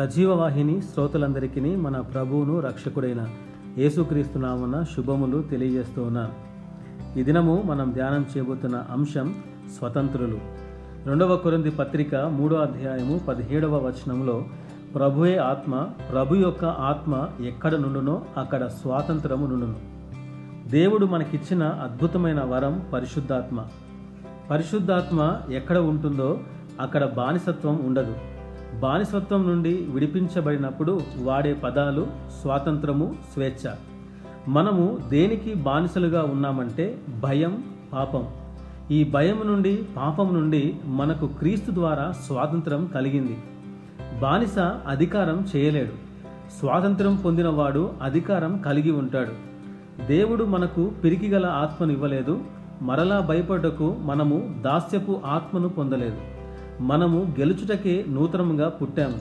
సజీవవాహిని శ్రోతలందరికీ మన ప్రభువును రక్షకుడైన యేసుక్రీస్తు నామున శుభములు తెలియజేస్తూ ఉన్నాను ఈ దినము మనం ధ్యానం చేయబోతున్న అంశం స్వతంత్రులు. రెండవ కొరింది పత్రిక మూడో అధ్యాయము పదిహేడవ వచనంలో ప్రభువే ఆత్మ ప్రభు యొక్క ఆత్మ ఎక్కడ నుండునో అక్కడ స్వాతంత్రము నుండును. దేవుడు మనకిచ్చిన అద్భుతమైన వరం పరిశుద్ధాత్మ. పరిశుద్ధాత్మ ఎక్కడ ఉంటుందో అక్కడ బానిసత్వం ఉండదు. బానిసత్వం నుండి విడిపించబడినప్పుడు వాడే పదాలు స్వాతంత్రము స్వేచ్ఛ. మనము దేనికి బానిసలుగా ఉన్నామంటే భయం పాపం. ఈ భయం నుండి పాపం నుండి మనకు క్రీస్తు ద్వారా స్వాతంత్రం కలిగింది. బానిస అధికారం చేయలేడు. స్వాతంత్రం పొందినవాడు అధికారం కలిగి ఉంటాడు. దేవుడు మనకు పిరికిగల ఆత్మను ఇవ్వలేదు మరలా భయపడకు మనము దాస్యపు ఆత్మను పొందలేదు. మనము గెలుచుటకే నూతనముగా పుట్టాము.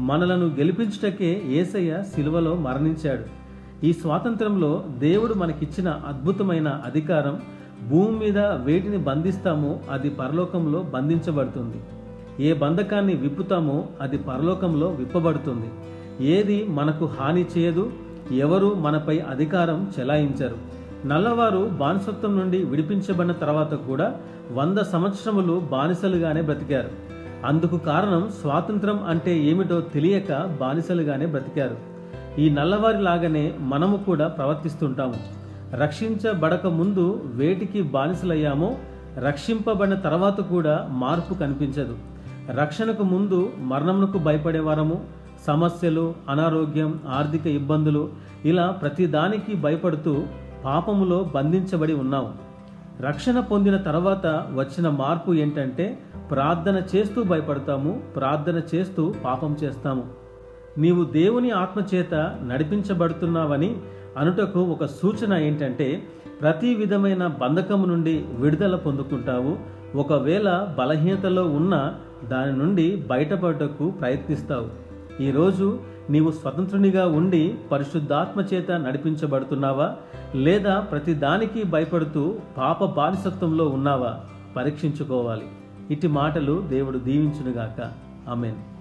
మనలను గెలిపించుటకే ఏసయ్య శిలువలో మరణించాడు. ఈ స్వాతంత్రంలో దేవుడు మనకిచ్చిన అద్భుతమైన అధికారం భూమి మీద వేటిని బంధిస్తామో అది పరలోకంలో బంధించబడుతుంది. ఏ బంధకాన్ని విప్పుతామో అది పరలోకంలో విప్పబడుతుంది. ఏది మనకు హాని చేయదు ఎవరు మనపై అధికారం చెలాయించరు. నల్లవారు బానిసత్వం నుండి విడిపించబడిన తర్వాత కూడా వంద సంవత్సరములు బానిసలుగానే బ్రతికారు. అందుకు కారణం స్వాతంత్రం అంటే ఏమిటో తెలియక బానిసలుగానే బ్రతికారు. ఈ నల్లవారి లాగానే మనము కూడా ప్రవర్తిస్తుంటాము. రక్షించబడక ముందు వేటికి బానిసలయ్యామో రక్షింపబడిన తర్వాత కూడా మార్పు కనిపించదు. రక్షణకు ముందు మరణమునకు భయపడేవారము సమస్యలు అనారోగ్యం ఆర్థిక ఇబ్బందులు ఇలా ప్రతిదానికి భయపడుతూ పాపములో బంధించబడి ఉన్నావు. రక్షణ పొందిన తర్వాత వచ్చిన మార్పు ఏంటంటే ప్రార్థన చేస్తూ భయపడతాము ప్రార్థన చేస్తూ పాపం చేస్తాము. నీవు దేవుని ఆత్మచేత నడిపించబడుతున్నావని అనుటకు ఒక సూచన ఏంటంటే ప్రతి విధమైన బంధకం నుండి విడుదల పొందుకుంటావు. ఒకవేళ బలహీనతలో ఉన్న దాని నుండి బయటపడటకు ప్రయత్నిస్తావు. ఈరోజు నీవు స్వతంత్రునిగా ఉండి పరిశుద్ధాత్మ చేత నడిపించబడుతున్నావా? లేదా ప్రతిదానికి భయపడుతూ పాప బానిసత్వంలో ఉన్నావా? పరీక్షించుకోవాలి. ఇట్టి మాటలు దేవుడు దీవించునుగాక. ఆమెన్.